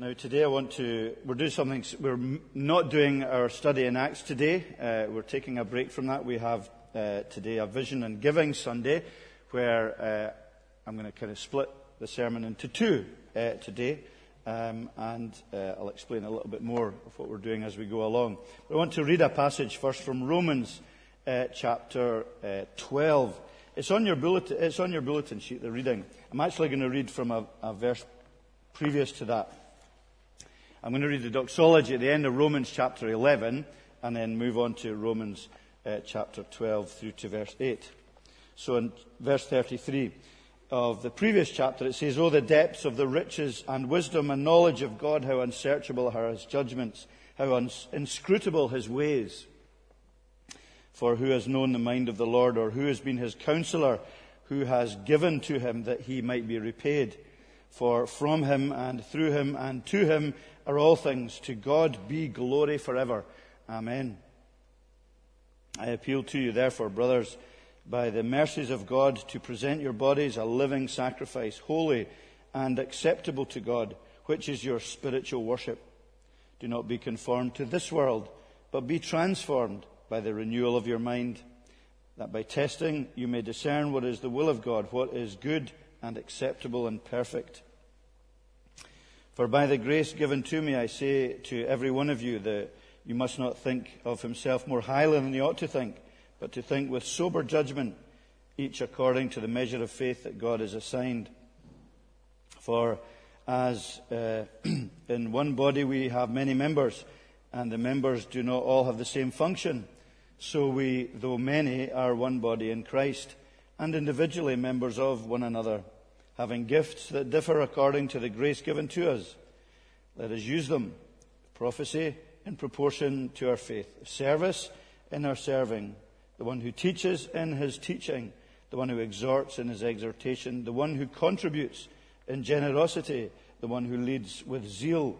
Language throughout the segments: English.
Now, today I want to, we're doing something, we're not doing our study in Acts today. Uh, we're taking a break from that. We have uh, today a Vision and Giving Sunday where uh, I'm going to kind of split the sermon into two uh, today. Um, and uh, I'll explain a little bit more of what we're doing as we go along. But I want to read a passage first from Romans uh, chapter 12. It's on, your bulletin, it's on your bulletin sheet, the reading. I'm actually going to read from a, a verse previous to that. I'm going to read the doxology at the end of Romans chapter 11 and then move on to Romans uh, chapter 12 through to verse 8. So in verse 33 of the previous chapter, it says, Oh, the depths of the riches and wisdom and knowledge of God, how unsearchable are his judgments, how inscrutable his ways. For who has known the mind of the Lord, or who has been his counselor, who has given to him that he might be repaid? For from him and through him and to him are all things. To God be glory forever. Amen. I appeal to you, therefore, brothers, by the mercies of God, to present your bodies a living sacrifice, holy and acceptable to God, which is your spiritual worship. Do not be conformed to this world, but be transformed by the renewal of your mind, that by testing you may discern what is the will of God, what is good and acceptable and perfect. For by the grace given to me, I say to every one of you that you must not think of himself more highly than he ought to think, but to think with sober judgment, each according to the measure of faith that God has assigned. For as uh, in one body we have many members, and the members do not all have the same function, so we, though many, are one body in Christ, and individually members of one another having gifts that differ according to the grace given to us. Let us use them. Prophecy in proportion to our faith. Service in our serving. The one who teaches in his teaching. The one who exhorts in his exhortation. The one who contributes in generosity. The one who leads with zeal.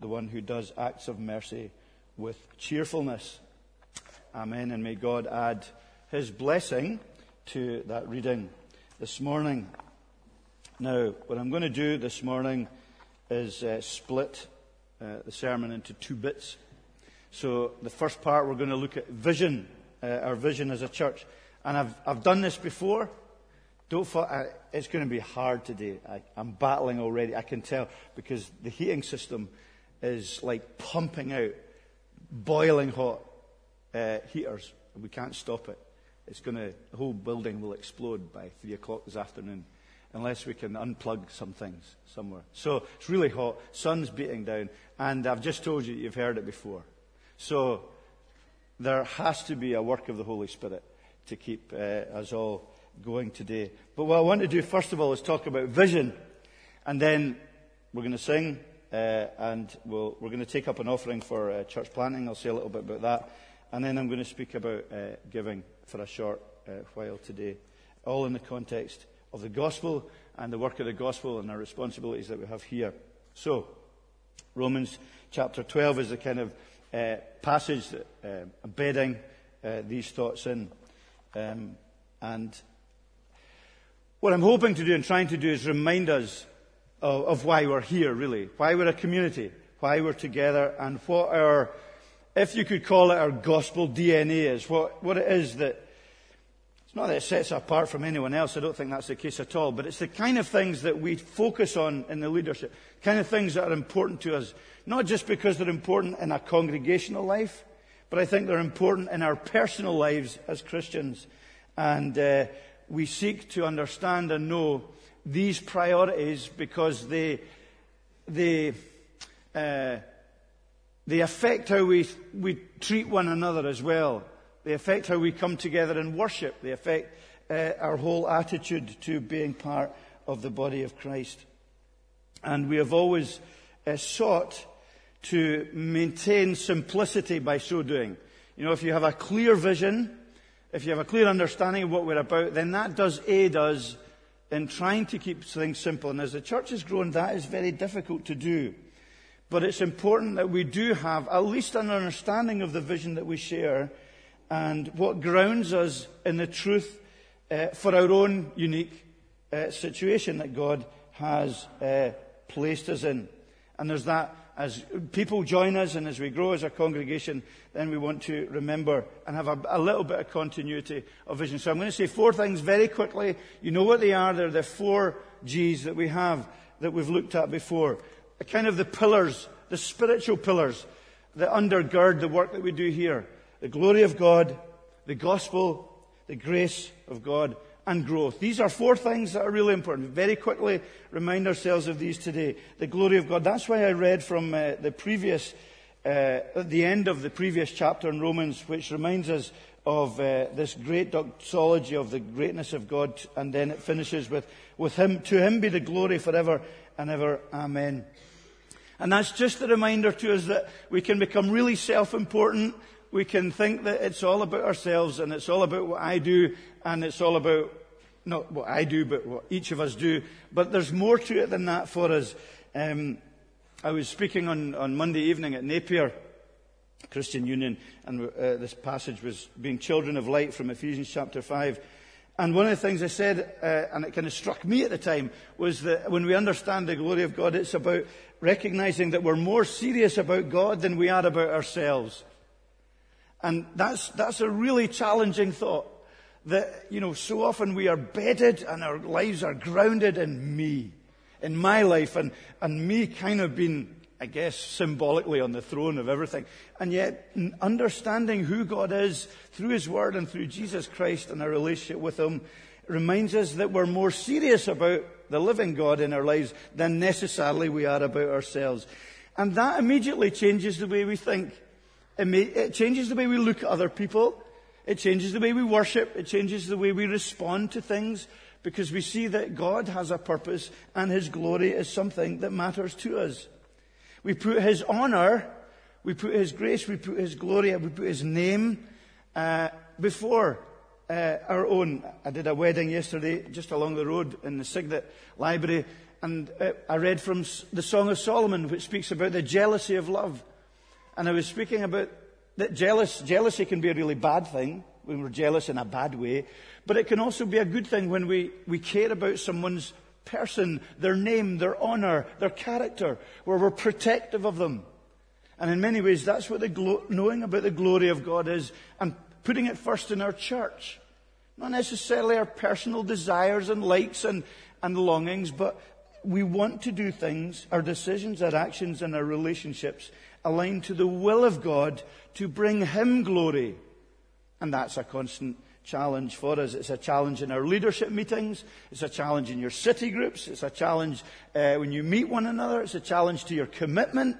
The one who does acts of mercy with cheerfulness. Amen. And may God add his blessing to that reading this morning. Now, what I'm going to do this morning is uh, split uh, the sermon into two bits. So, the first part, we're going to look at vision, uh, our vision as a church. And I've, I've done this before. Don't uh, it's going to be hard today. I, I'm battling already, I can tell, because the heating system is like pumping out boiling hot uh, heaters. We can't stop it. It's going to, the whole building will explode by three o'clock this afternoon unless we can unplug some things somewhere. So it's really hot, sun's beating down, and I've just told you you've heard it before. So there has to be a work of the Holy Spirit to keep uh, us all going today. But what I want to do first of all is talk about vision, and then we're going to sing, uh, and we we are going to take up an offering for uh, church planting. I'll say a little bit about that, and then I'm going to speak about uh, giving for a short uh, while today, all in the context of the gospel and the work of the gospel and our responsibilities that we have here. So, Romans chapter 12 is the kind of uh, passage uh, embedding uh, these thoughts in. Um, and what I'm hoping to do and trying to do is remind us of, of why we're here, really. Why we're a community, why we're together, and what our, if you could call it our gospel DNA is, what, what it is that it's not that it sets us apart from anyone else. I don't think that's the case at all. But it's the kind of things that we focus on in the leadership, kind of things that are important to us, not just because they're important in a congregational life, but I think they're important in our personal lives as Christians. And uh, we seek to understand and know these priorities because they, they, uh, they affect how we, we treat one another as well. They affect how we come together in worship. They affect uh, our whole attitude to being part of the body of Christ. And we have always uh, sought to maintain simplicity by so doing. You know, if you have a clear vision, if you have a clear understanding of what we're about, then that does aid us in trying to keep things simple. And as the church has grown, that is very difficult to do. But it's important that we do have at least an understanding of the vision that we share and what grounds us in the truth uh, for our own unique uh, situation that God has uh, placed us in. And there's that as people join us and as we grow as a congregation, then we want to remember and have a, a, little bit of continuity of vision. So I'm going to say four things very quickly. You know what they are. They're the four G's that we have that we've looked at before. Kind of the pillars, the spiritual pillars that undergird the work that we do here. The glory of God, the gospel, the grace of God, and growth. These are four things that are really important. Very quickly remind ourselves of these today. The glory of God. That's why I read from uh, the previous, uh, at the end of the previous chapter in Romans, which reminds us of uh, this great doxology of the greatness of God, and then it finishes with, with Him, to Him be the glory forever and ever. Amen. And that's just a reminder to us that we can become really self-important. We can think that it's all about ourselves and it's all about what I do and it's all about not what I do, but what each of us do. But there's more to it than that for us. Um, I was speaking on, on Monday evening at Napier Christian Union, and uh, this passage was being children of light from Ephesians chapter 5. And one of the things I said, uh, and it kind of struck me at the time, was that when we understand the glory of God, it's about recognizing that we're more serious about God than we are about ourselves. And that's, that's a really challenging thought that, you know, so often we are bedded and our lives are grounded in me, in my life, and, and me kind of being, I guess, symbolically on the throne of everything. And yet, understanding who God is through His Word and through Jesus Christ and our relationship with Him reminds us that we're more serious about the living God in our lives than necessarily we are about ourselves. And that immediately changes the way we think. It changes the way we look at other people. It changes the way we worship. It changes the way we respond to things because we see that God has a purpose and His glory is something that matters to us. We put His honor, we put His grace, we put His glory, we put His name uh, before uh, our own. I did a wedding yesterday just along the road in the Signet Library, and uh, I read from the Song of Solomon, which speaks about the jealousy of love. And I was speaking about that jealous, jealousy can be a really bad thing when we're jealous in a bad way, but it can also be a good thing when we, we care about someone's person, their name, their honor, their character, where we're protective of them. And in many ways, that's what the glo- knowing about the glory of God is, and putting it first in our church. Not necessarily our personal desires and likes and, and longings, but we want to do things, our decisions, our actions, and our relationships aligned to the will of God to bring Him glory. And that's a constant challenge for us. It's a challenge in our leadership meetings. It's a challenge in your city groups. It's a challenge uh, when you meet one another. It's a challenge to your commitment.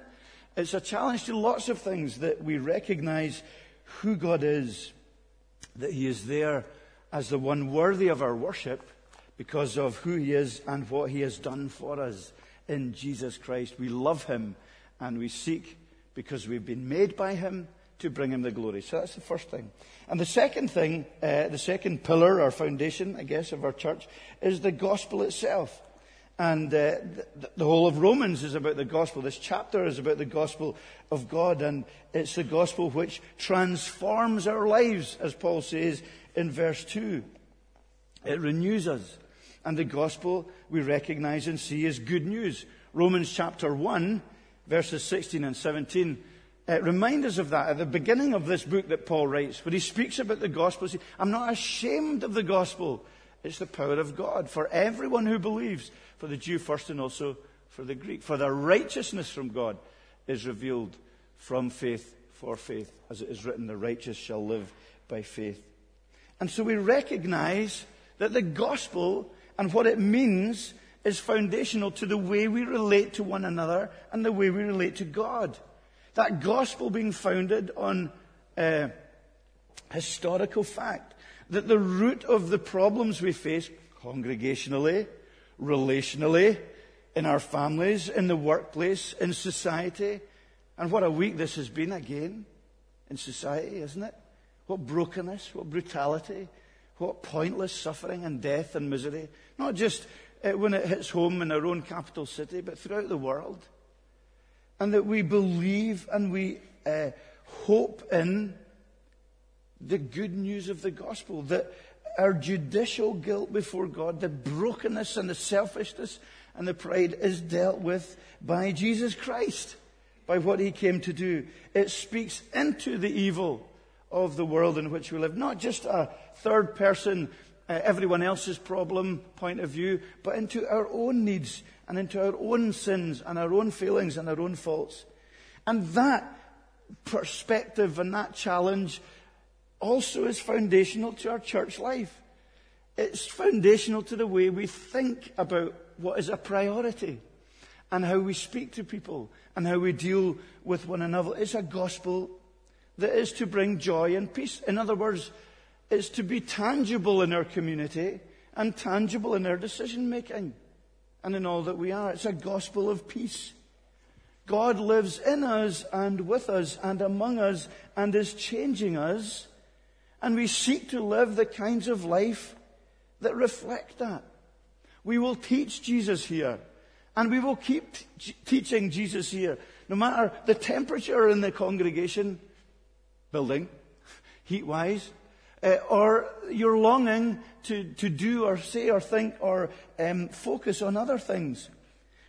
It's a challenge to lots of things that we recognize who God is, that He is there as the one worthy of our worship because of who He is and what He has done for us in Jesus Christ. We love Him and we seek because we've been made by Him to bring Him the glory. So that's the first thing. And the second thing, uh, the second pillar or foundation, I guess, of our church is the gospel itself. And uh, the, the whole of Romans is about the gospel. This chapter is about the gospel of God, and it's the gospel which transforms our lives, as Paul says in verse 2. It renews us. And the gospel we recognize and see is good news. Romans chapter 1 verses 16 and 17 uh, remind us of that at the beginning of this book that Paul writes, where he speaks about the gospel. I'm not ashamed of the gospel. It's the power of God for everyone who believes, for the Jew first and also for the Greek. For the righteousness from God is revealed from faith for faith. As it is written, the righteous shall live by faith. And so we recognize that the gospel and what it means is foundational to the way we relate to one another and the way we relate to God. That gospel being founded on uh, historical fact. That the root of the problems we face congregationally, relationally, in our families, in the workplace, in society, and what a week this has been again in society, isn't it? What brokenness, what brutality, what pointless suffering and death and misery. Not just when it hits home in our own capital city, but throughout the world. And that we believe and we uh, hope in the good news of the gospel, that our judicial guilt before God, the brokenness and the selfishness And the pride is dealt with by Jesus Christ, by what he came to do. It speaks into the evil of the world in which we live, not just a third person, uh, everyone else's problem point of view, but into our own needs and into our own sins and our own failings and our own faults. And that perspective and that challenge also is foundational to our church life. It's foundational to the way we think about what is a priority and how we speak to people and how we deal with one another. It's a gospel that is to bring joy and peace. In other words, it's to be tangible in our community and tangible in our decision making and in all that we are. It's a gospel of peace. God lives in us and with us and among us and is changing us. And we seek to live the kinds of life that reflect that. We will teach Jesus here. And we will keep t- teaching Jesus here. No matter the temperature in the congregation, building, heat wise, uh, or your longing to, to do or say or think or um, focus on other things.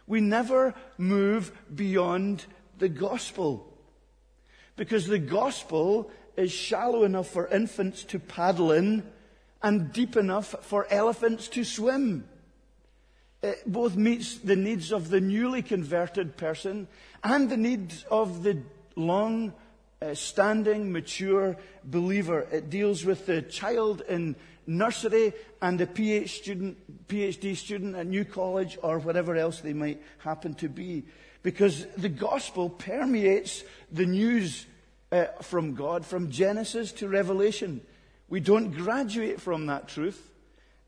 We never move beyond the gospel. Because the gospel is shallow enough for infants to paddle in and deep enough for elephants to swim. It both meets the needs of the newly converted person and the needs of the long standing, mature believer. It deals with the child in nursery and the PhD student, PhD student at New College or whatever else they might happen to be. Because the gospel permeates the news uh, from God from Genesis to Revelation. We don't graduate from that truth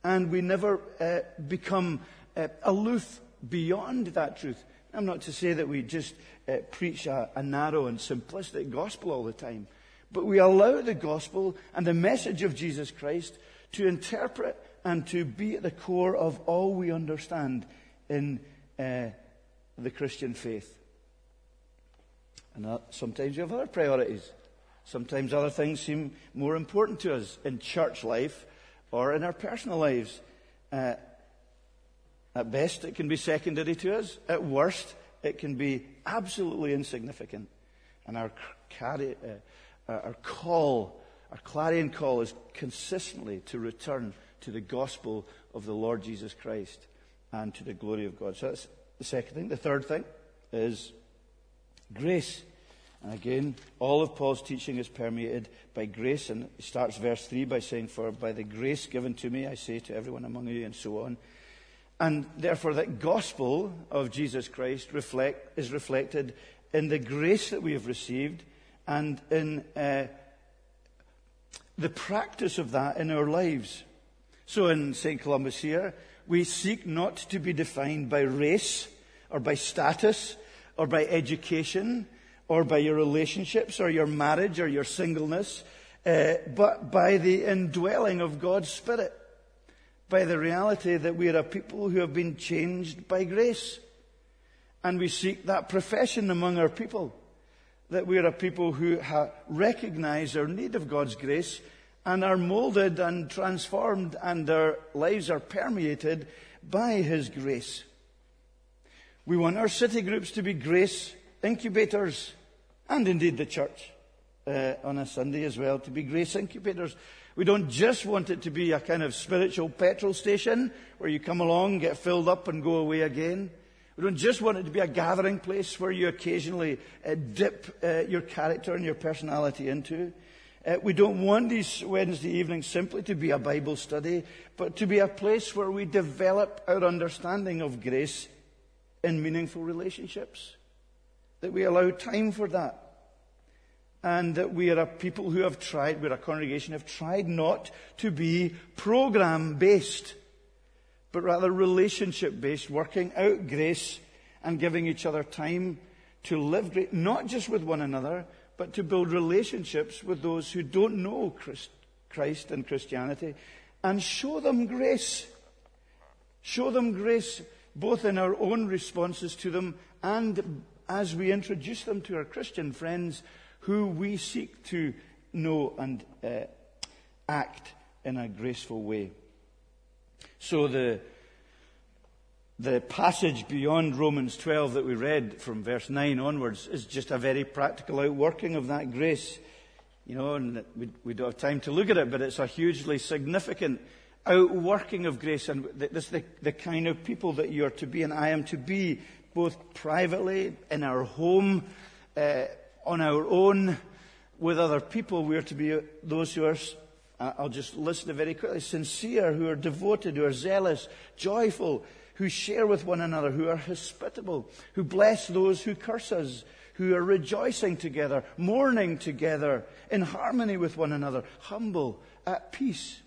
and we never uh, become uh, aloof beyond that truth. I'm not to say that we just uh, preach a, a narrow and simplistic gospel all the time, but we allow the gospel and the message of Jesus Christ to interpret and to be at the core of all we understand in uh, the Christian faith. And uh, sometimes you have other priorities. Sometimes other things seem more important to us in church life or in our personal lives. Uh, at best, it can be secondary to us. At worst, it can be absolutely insignificant. And our, uh, our call, our clarion call is consistently to return to the gospel of the Lord Jesus Christ and to the glory of God. So that's the second thing. The third thing is grace. And again, all of Paul's teaching is permeated by grace. And he starts verse 3 by saying, For by the grace given to me, I say to everyone among you, and so on. And therefore, that gospel of Jesus Christ reflect, is reflected in the grace that we have received and in uh, the practice of that in our lives. So in St. Columba's here, we seek not to be defined by race or by status or by education or by your relationships or your marriage or your singleness, uh, but by the indwelling of God's Spirit by the reality that we are a people who have been changed by grace. And we seek that profession among our people, that we are a people who recognize our need of God's grace and are molded and transformed and our lives are permeated by His grace. We want our city groups to be grace incubators and indeed the church uh, on a Sunday as well to be grace incubators. We don't just want it to be a kind of spiritual petrol station where you come along, get filled up, and go away again. We don't just want it to be a gathering place where you occasionally uh, dip uh, your character and your personality into. Uh, we don't want these Wednesday evenings simply to be a Bible study, but to be a place where we develop our understanding of grace in meaningful relationships. That we allow time for that and that we are a people who have tried, we're a congregation, have tried not to be program based, but rather relationship based, working out grace and giving each other time to live grace, not just with one another, but to build relationships with those who don't know Christ, Christ and Christianity and show them grace. Show them grace both in our own responses to them and as we introduce them to our Christian friends who we seek to know and uh, act in a graceful way. So the, the passage beyond Romans 12 that we read from verse 9 onwards is just a very practical outworking of that grace. You know, and we, we don't have time to look at it, but it's a hugely significant outworking of grace. And this is the, the kind of people that you're to be, and I am to be, both privately, in our home, uh, on our own, with other people. We're to be those who are, uh, I'll just list it very quickly, sincere, who are devoted, who are zealous, joyful, who share with one another, who are hospitable, who bless those who curse us, who are rejoicing together, mourning together, in harmony with one another, humble, at peace.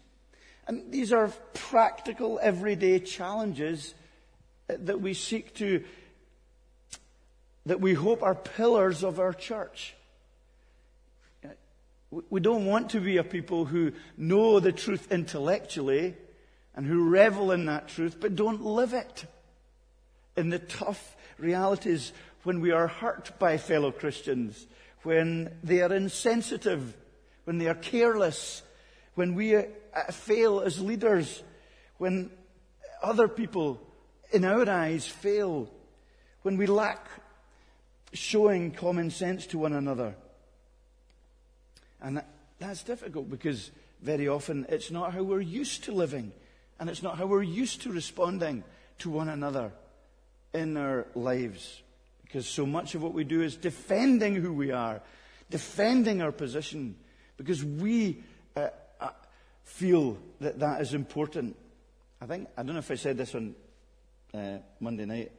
And these are practical, everyday challenges uh, that we seek to, that we hope are pillars of our church. We don't want to be a people who know the truth intellectually and who revel in that truth but don't live it. In the tough realities when we are hurt by fellow Christians, when they are insensitive, when they are careless, when we uh, fail as leaders, when other people in our eyes fail, when we lack showing common sense to one another. And that, that's difficult because very often it's not how we're used to living. And it's not how we're used to responding to one another in our lives. Because so much of what we do is defending who we are, defending our position, because we uh, uh, feel that that is important. I think, I don't know if I said this on uh, Monday night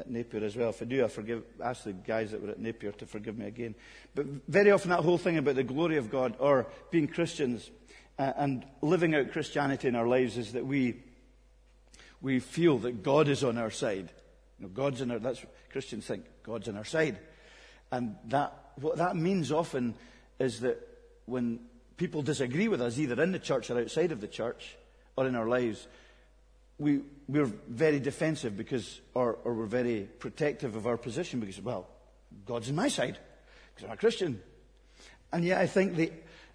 at Napier as well. If I do, I forgive, ask the guys that were at Napier to forgive me again. But very often that whole thing about the glory of God or being Christians uh, and living out Christianity in our lives is that we, we feel that God is on our side. You know, God's in our, that's what Christians think, God's on our side. And that, what that means often is that when people disagree with us, either in the church or outside of the church, or in our lives, we, we're very defensive because, or, or we're very protective of our position because, well, God's on my side because I'm a Christian. And yet I think the,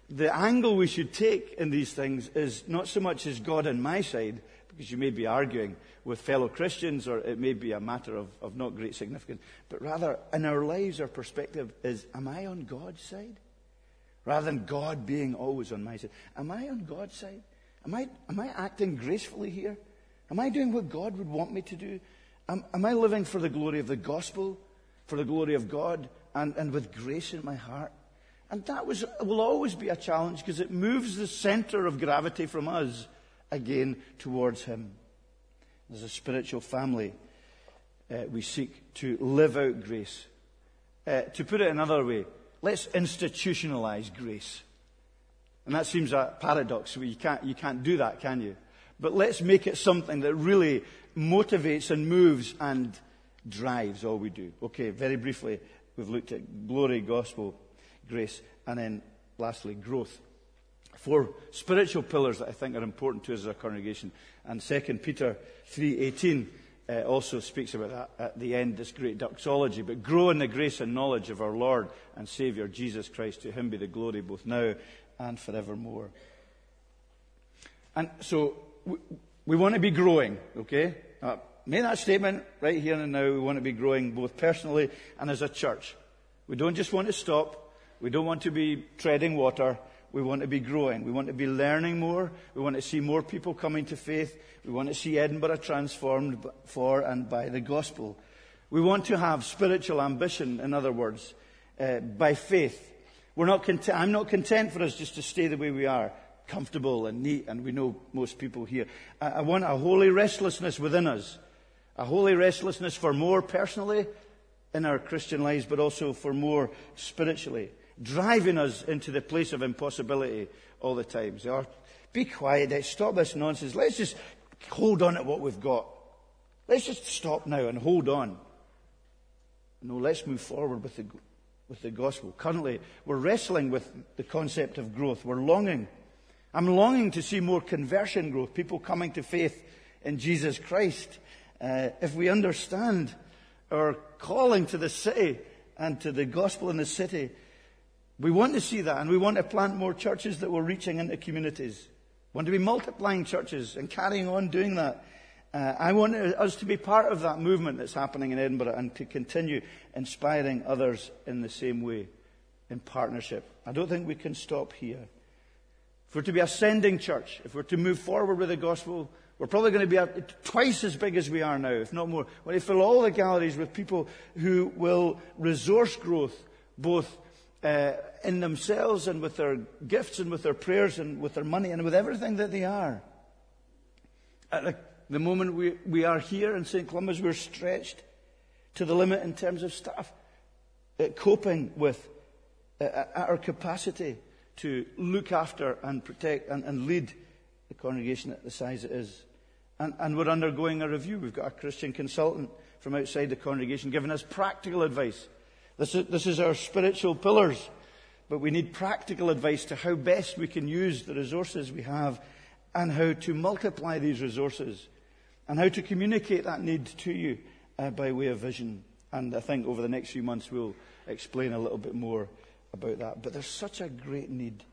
the angle we should take in these things is not so much is God on my side, because you may be arguing with fellow Christians, or it may be a matter of, of not great significance, but rather in our lives, our perspective is, am I on God's side? Rather than God being always on my side. Am I on God's side? Am I, am I acting gracefully here? Am I doing what God would want me to do? Am, am I living for the glory of the gospel, for the glory of God, and, and with grace in my heart? And that was, will always be a challenge because it moves the center of gravity from us again towards Him. As a spiritual family, uh, we seek to live out grace. Uh, to put it another way, let's institutionalize grace. And that seems a paradox. You can't, you can't do that, can you? But let's make it something that really motivates and moves and drives all we do. Okay, very briefly, we've looked at glory, gospel, grace, and then lastly, growth. Four spiritual pillars that I think are important to us as a congregation. And Second Peter 3.18 uh, also speaks about that at the end, this great doxology. But grow in the grace and knowledge of our Lord and Saviour Jesus Christ. To him be the glory both now and forevermore. And so we, want to be growing, okay? Uh, make that statement right here and now. We want to be growing both personally and as a church. We don't just want to stop. We don't want to be treading water. We want to be growing. We want to be learning more. We want to see more people coming to faith. We want to see Edinburgh transformed for and by the gospel. We want to have spiritual ambition, in other words, uh, by faith. We're not I'm not content for us just to stay the way we are, comfortable and neat, and we know most people here. I, I want a holy restlessness within us. A holy restlessness for more personally in our Christian lives, but also for more spiritually driving us into the place of impossibility all the time. So, uh, be quiet, eh, stop this nonsense. Let's just hold on to what we've got. Let's just stop now and hold on. No, let's move forward with the, with the gospel. Currently, we're wrestling with the concept of growth. We're longing. I'm longing to see more conversion growth, people coming to faith in Jesus Christ. Uh, if we understand our calling to the city and to the gospel in the city, we want to see that, and we want to plant more churches that we're reaching into communities. We want to be multiplying churches and carrying on doing that. Uh, I want us to be part of that movement that's happening in Edinburgh and to continue inspiring others in the same way, in partnership. I don't think we can stop here. If we're to be a sending church, if we're to move forward with the gospel, we're probably going to be twice as big as we are now, if not more. Going to fill all the galleries with people who will resource growth, both uh, in themselves and with their gifts and with their prayers and with their money and with everything that they are. At the the moment we, we are here in St. Columba's, we're stretched to the limit in terms of staff, uh, coping with uh, our capacity to look after and protect and, and, lead the congregation at the size it is. And, and we're undergoing a review. We've got a Christian consultant from outside the congregation giving us practical advice. This is, this is our spiritual pillars, but we need practical advice to how best we can use the resources we have and how to multiply these resources and how to communicate that need to you uh, by way of vision. And I think over the next few months we'll explain a little bit more about that. But there's such a great need,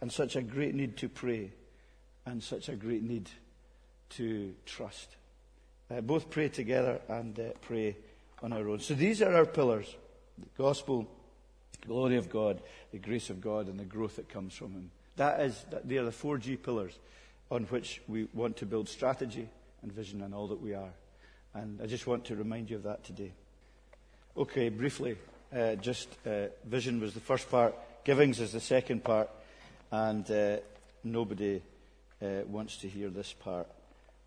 and such a great need to pray, and such a great need to trust. Uh, both pray together and uh, pray on our own. So these are our pillars the gospel, the glory of God, the grace of God, and the growth that comes from Him. That is, they are the four G pillars on which we want to build strategy and vision and all that we are. And I just want to remind you of that today. Okay, briefly, uh, just uh, vision was the first part, givings is the second part, and uh, nobody uh, wants to hear this part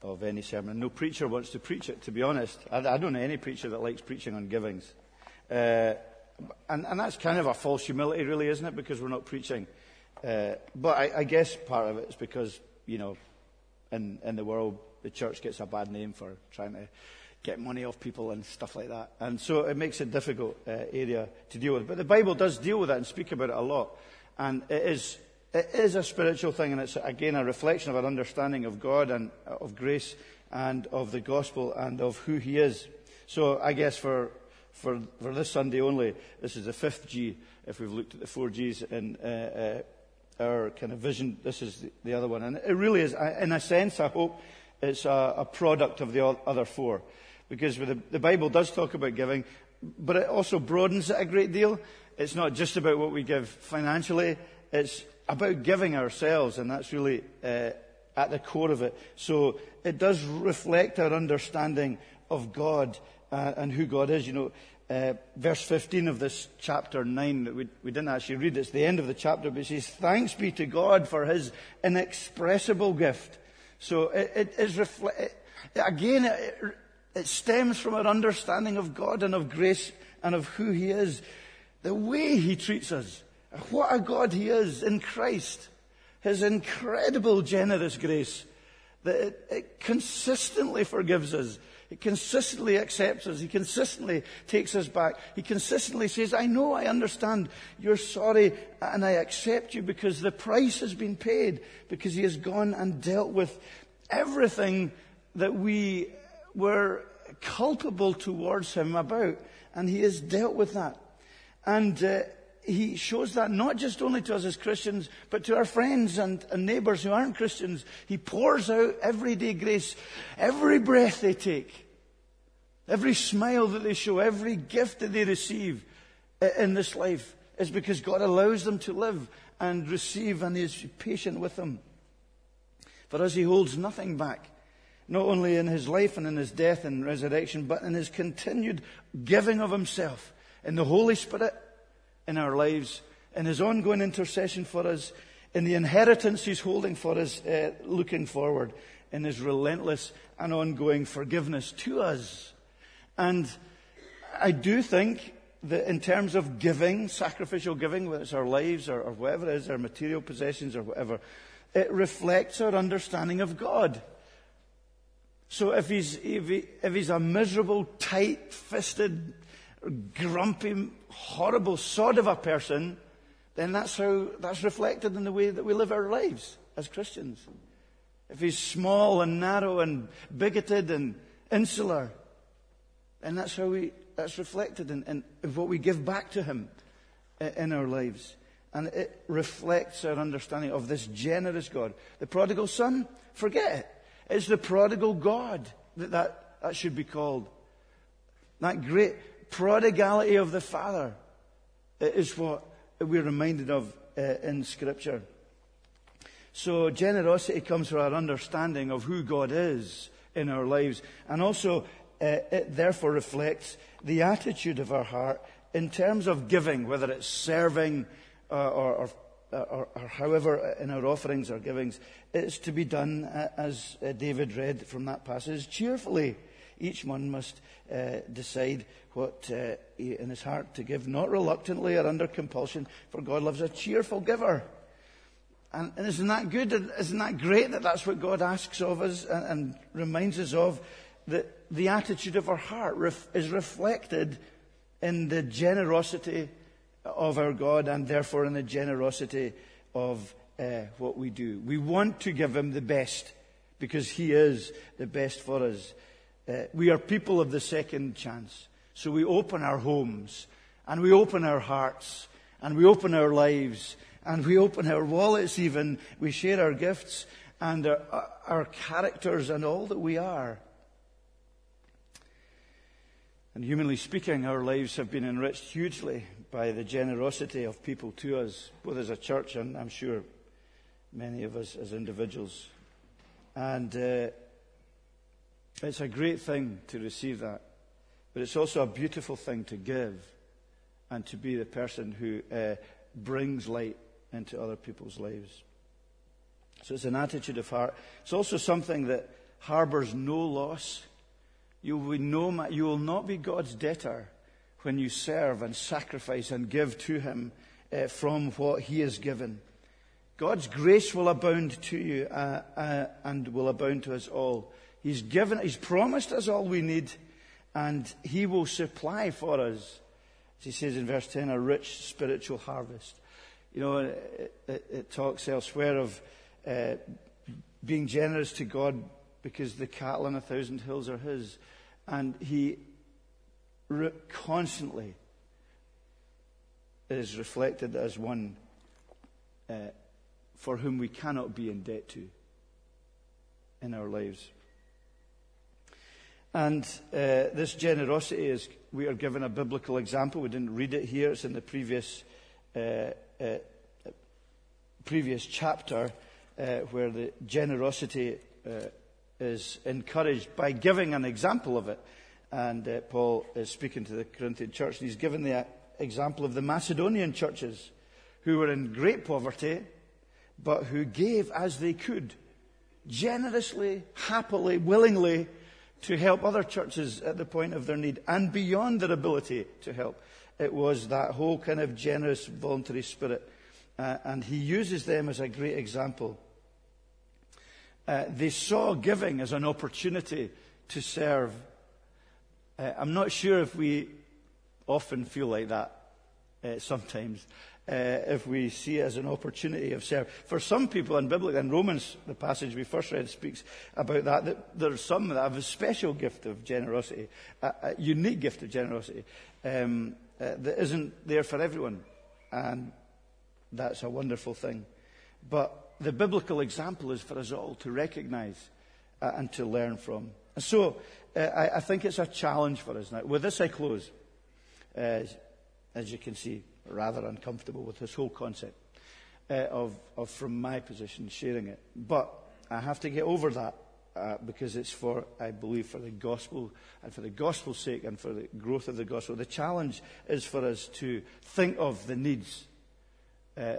of any sermon. No preacher wants to preach it, to be honest. I, I don't know any preacher that likes preaching on givings. Uh, and, and, that's kind of a false humility, really, isn't it? Because we're not preaching. Uh, but I, I guess part of it is because, you know, in, in the world, the church gets a bad name for trying to get money off people and stuff like that. And so it makes a difficult uh, area to deal with. But the Bible does deal with it and speak about it a lot. And it is, it is a spiritual thing, and it's again a reflection of our understanding of God and uh, of grace and of the gospel and of who He is. So I guess for, for, for this Sunday only, this is the fifth G, if we've looked at the four Gs in uh, uh, our kind of vision. This is the, the other one. And it really is, in a sense, I hope, it's a, a product of the other four. Because the, the Bible does talk about giving, but it also broadens it a great deal. It's not just about what we give financially, it's about giving ourselves, and that's really uh, at the core of it. So it does reflect our understanding of God uh, and who God is. You know, uh, verse 15 of this chapter 9 that we, we didn't actually read, it's the end of the chapter, but it says, Thanks be to God for his inexpressible gift so it, it is refle- it, again, it, it stems from our understanding of God and of grace and of who He is. The way He treats us. What a God He is in Christ. His incredible generous grace that it, it, consistently forgives us. It consistently accepts us. He consistently takes us back. He consistently says, I know, I understand. You're sorry and I accept you because the price has been paid because he has gone and dealt with everything that we were culpable towards him about. And he has dealt with that. And uh, he shows that not just only to us as Christians, but to our friends and, and neighbors who aren't Christians. He pours out everyday grace, every breath they take, every smile that they show, every gift that they receive in this life is because God allows them to live and receive and is patient with them. For us, he holds nothing back, not only in his life and in his death and resurrection, but in his continued giving of himself in the Holy Spirit in our lives, in His ongoing intercession for us, in the inheritance He's holding for us uh, looking forward, in His relentless and ongoing forgiveness to us. And I do think that in terms of giving, sacrificial giving, whether it's our lives or, or whatever it is, our material possessions or whatever, it reflects our understanding of God. So if he's, if, he, if he's a miserable, tight-fisted, grumpy, horrible sod of a person, then that's how that's reflected in the way that we live our lives as Christians. If he's small and narrow and bigoted and insular, then that's how we that's reflected in, in what we give back to him in our lives. And it reflects our understanding of this generous God. The prodigal son, forget it. It's the prodigal God that, that that should be called. That great prodigality of the Father is what we're reminded of uh, in Scripture. So generosity comes from our understanding of who God is in our lives. And also, uh, it therefore reflects the attitude of our heart in terms of giving, whether it's serving uh, or, or, or, or, however in our offerings or givings. It's to be done, uh, as uh, David read from that passage, cheerfully. Each one must uh, decide what uh, in his heart to give, not reluctantly or under compulsion, for God loves a cheerful giver. And, and, isn't that good? Isn't that great that that's what God asks of us and, and reminds us of? That the attitude of our heart ref, is reflected in the generosity of our God and therefore in the generosity of uh, what we do. We want to give Him the best because He is the best for us. Uh, we are people of the second chance. So we open our homes and we open our hearts and we open our lives and we open our wallets even. We share our gifts and our, our characters and all that we are. And humanly speaking, our lives have been enriched hugely by the generosity of people to us, both as a church and I'm sure many of us as individuals. And uh, it's a great thing to receive that, but it's also a beautiful thing to give and to be the person who uh, brings light into other people's lives. So it's an attitude of heart. It's also something that harbors no loss. You will, no, you will not be God's debtor when you serve and sacrifice and give to Him uh, from what He has given. God's grace will abound to you uh, uh, and will abound to us all. He's given, He's promised us all we need, and He will supply for us, as He says in verse 10, a rich spiritual harvest. You know, it, it, it talks elsewhere of uh, being generous to God because the cattle on a thousand hills are His. And He re- constantly is reflected as one uh, for whom we cannot be in debt to in our lives. And uh, this generosity is, we are given a biblical example. We didn't read it here, it's in the previous uh, uh, previous chapter uh, where the generosity uh, is encouraged by giving an example of it. And uh, Paul is speaking to the Corinthian church, and he's given the example of the Macedonian churches who were in great poverty, but who gave as they could, generously, happily, willingly, to help other churches at the point of their need and beyond their ability to help. It was that whole kind of generous, voluntary spirit. Uh, and he uses them as a great example. Uh, they saw giving as an opportunity to serve. Uh, I'm not sure if we often feel like that uh, sometimes. Uh, if we see it as an opportunity of service. For some people in Biblical, in Romans, the passage we first read speaks about that, that there are some that have a special gift of generosity, a, a unique gift of generosity um, uh, that isn't there for everyone. And that's a wonderful thing. But the biblical example is for us all to recognize uh, and to learn from. And so uh, I, I, think it's a challenge for us now. With this, I close. Uh, as you can see, rather uncomfortable with this whole concept uh, of, of, from my position, sharing it. But I have to get over that uh, because it's for, I believe, for the gospel and for the gospel's sake and for the growth of the gospel. The challenge is for us to think of the needs uh,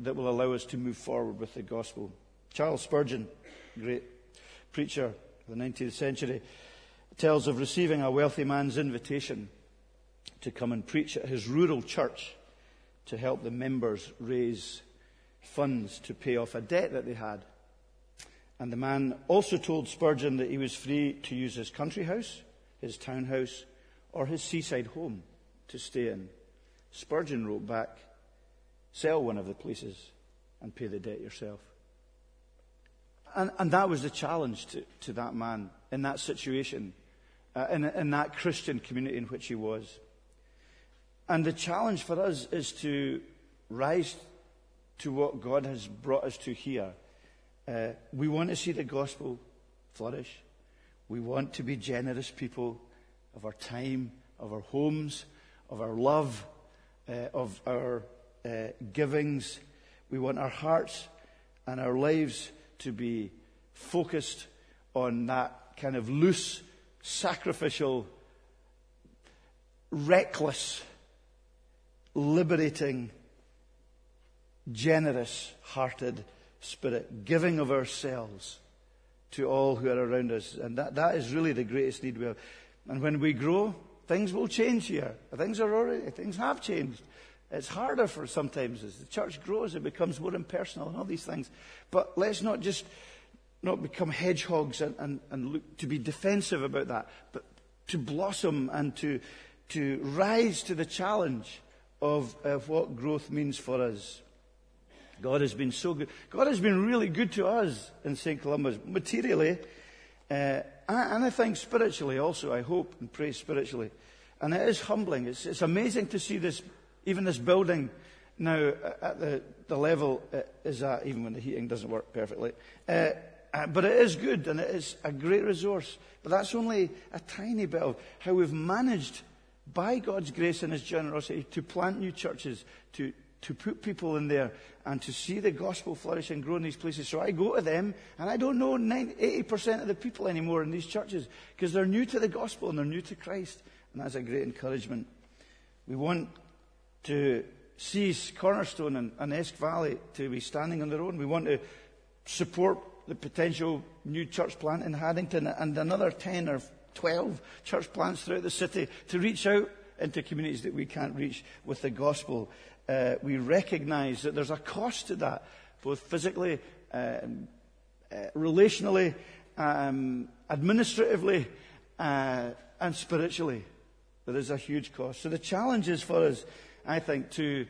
that will allow us to move forward with the gospel. Charles Spurgeon, great preacher of the 19th century, tells of receiving a wealthy man's invitation to come and preach at his rural church to help the members raise funds to pay off a debt that they had. And the man also told Spurgeon that he was free to use his country house, his townhouse, or his seaside home to stay in. Spurgeon wrote back, Sell one of the places and pay the debt yourself. And, and that was the challenge to, to that man in that situation, uh, in, in that Christian community in which he was. And the challenge for us is to rise to what God has brought us to here. Uh, we want to see the gospel flourish. We want to be generous people of our time, of our homes, of our love, uh, of our uh, givings. We want our hearts and our lives to be focused on that kind of loose, sacrificial, reckless, liberating, generous hearted spirit, giving of ourselves to all who are around us. And that, that is really the greatest need we have. And when we grow, things will change here. Things are already, things have changed. It's harder for sometimes as the church grows, it becomes more impersonal and all these things. But let's not just not become hedgehogs and, and, and look to be defensive about that, but to blossom and to, to rise to the challenge of, of what growth means for us. God has been so good. God has been really good to us in St. Columba's, materially, uh, and I think spiritually also, I hope and pray spiritually. And it is humbling. It's, it's amazing to see this, even this building now at the, the level it is at, even when the heating doesn't work perfectly. Uh, uh, but it is good and it is a great resource. But that's only a tiny bit of how we've managed, by God's grace and His generosity, to plant new churches, to, to put people in there and to see the gospel flourish and grow in these places. So I go to them and I don't know 90, 80% of the people anymore in these churches because they're new to the gospel and they're new to Christ. And that's a great encouragement. We want to see Cornerstone and, and Esk Valley to be standing on their own. We want to support the potential new church plant in Haddington and another 10 or 12 church plants throughout the city to reach out into communities that we can't reach with the gospel. Uh, we recognize that there's a cost to that, both physically, um, uh, relationally, um, administratively, uh, and spiritually. There is a huge cost. So the challenge is for us, I think, to,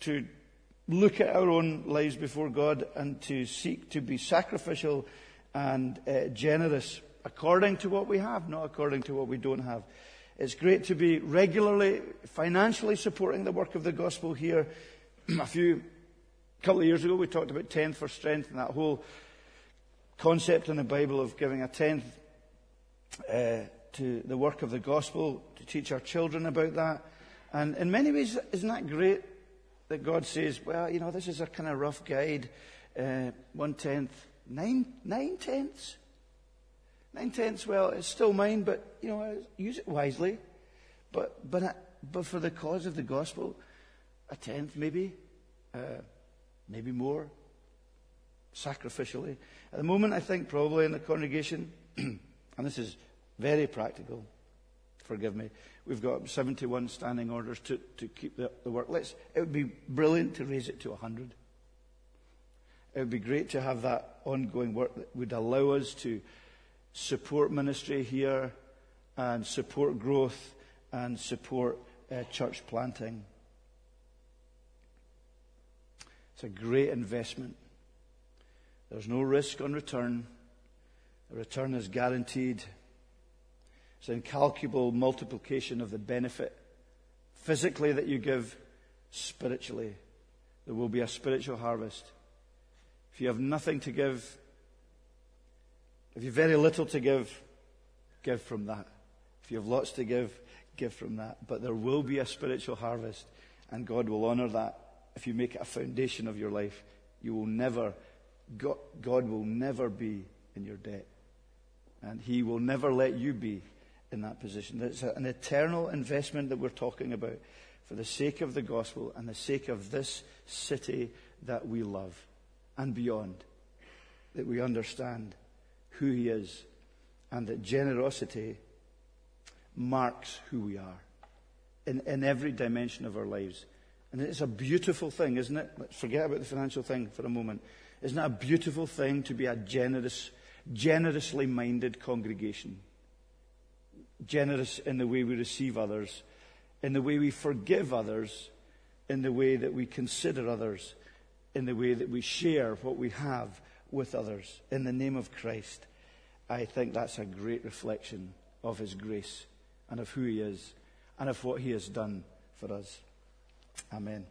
to look at our own lives before God and to seek to be sacrificial and uh, generous according to what we have, not according to what we don't have. It's great to be regularly financially supporting the work of the gospel here. a few couple of years ago, we talked about tenth for strength and that whole concept in the Bible of giving a tenth uh, to the work of the gospel, to teach our children about that. And in many ways, isn't that great that God says, well, you know, this is a kind of rough guide. Uh, one tenth, nine, nine tenths. Nine tenths, well, it's still mine, but, you know, use it wisely. But, but, uh, but for the cause of the gospel, a tenth maybe, uh, maybe more, sacrificially. At the moment, I think probably in the congregation, and this is very practical, forgive me, We've got 71 standing orders to, to keep the, the work. Let's, it would be brilliant to raise it to 100. It would be great to have that ongoing work that would allow us to support ministry here and support growth and support uh, church planting. It's a great investment. There's no risk on return. The return is guaranteed. It's an incalculable multiplication of the benefit physically that you give, spiritually. There will be a spiritual harvest. If you have nothing to give, if you have very little to give, give from that. If you have lots to give, give from that. But there will be a spiritual harvest, and God will honor that if you make it a foundation of your life. You will never, God, God will never be in your debt. And He will never let you be in that position. It's an eternal investment that we're talking about for the sake of the gospel and the sake of this city that we love and beyond. That we understand who He is and that generosity marks who we are in, in every dimension of our lives. And it's a beautiful thing, isn't it? Let's forget about the financial thing for a moment. Isn't it a beautiful thing to be a generous, generously minded congregation? generous in the way we receive others, in the way we forgive others, in the way that we consider others, in the way that we share what we have with others. In the name of Christ, I think that's a great reflection of His grace and of who He is and of what He has done for us. Amen.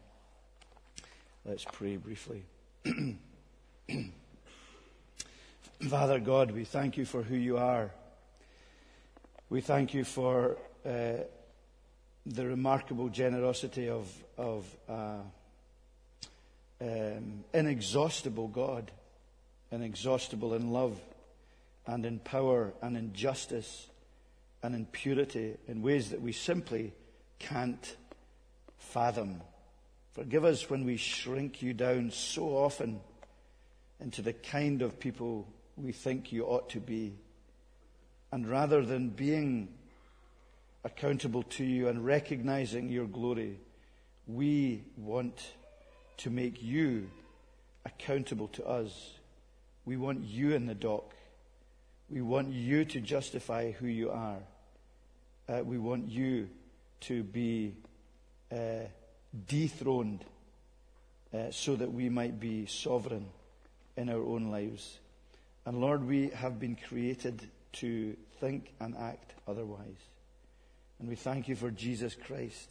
Let's pray briefly. Father God, we thank you for who you are. We thank you for uh, the remarkable generosity of, of uh, um, inexhaustible God, inexhaustible in love and in power and in justice and in purity in ways that we simply can't fathom. Forgive us when we shrink you down so often into the kind of people we think you ought to be. And rather than being accountable to you and recognizing your glory, we want to make you accountable to us. We want you in the dock. We want you to justify who you are. Uh, we want you to be uh, dethroned uh, so that we might be sovereign in our own lives. And Lord, we have been created to think and act otherwise. And we thank you for Jesus Christ,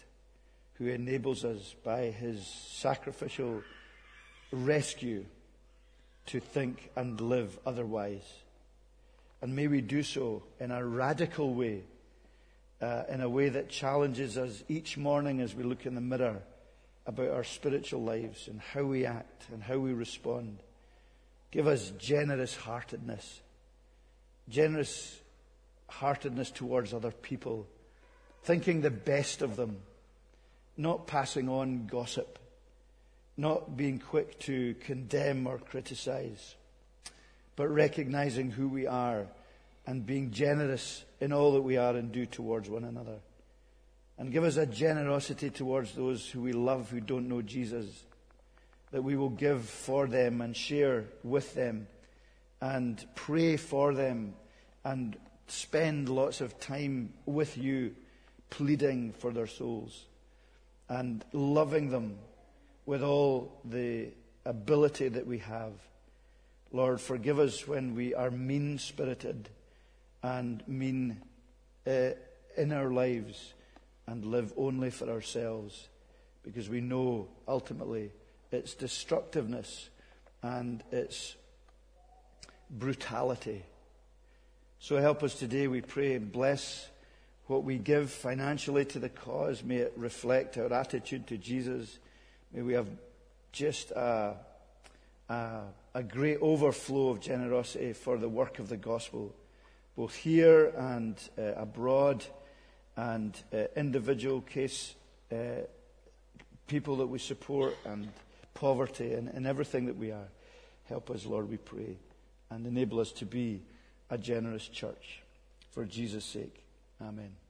who enables us by his sacrificial rescue to think and live otherwise. And may we do so in a radical way, uh, in a way that challenges us each morning as we look in the mirror about our spiritual lives and how we act and how we respond. Give us generous heartedness, generous heartedness towards other people, thinking the best of them, not passing on gossip, not being quick to condemn or criticize, but recognizing who we are and being generous in all that we are and do towards one another. And give us a generosity towards those who we love who don't know Jesus that we will give for them and share with them and pray for them and spend lots of time with you pleading for their souls and loving them with all the ability that we have. Lord, forgive us when we are mean spirited and mean uh, in our lives and live only for ourselves because we know ultimately its destructiveness and its brutality. So help us today, we pray, and bless what we give financially to the cause. May it reflect our attitude to Jesus. May we have just a, a, a great overflow of generosity for the work of the gospel, both here and uh, abroad, and uh, individual case uh, people that we support and poverty and, and everything that we are. Help us, Lord, we pray, and enable us to be a generous church. For Jesus' sake. Amen.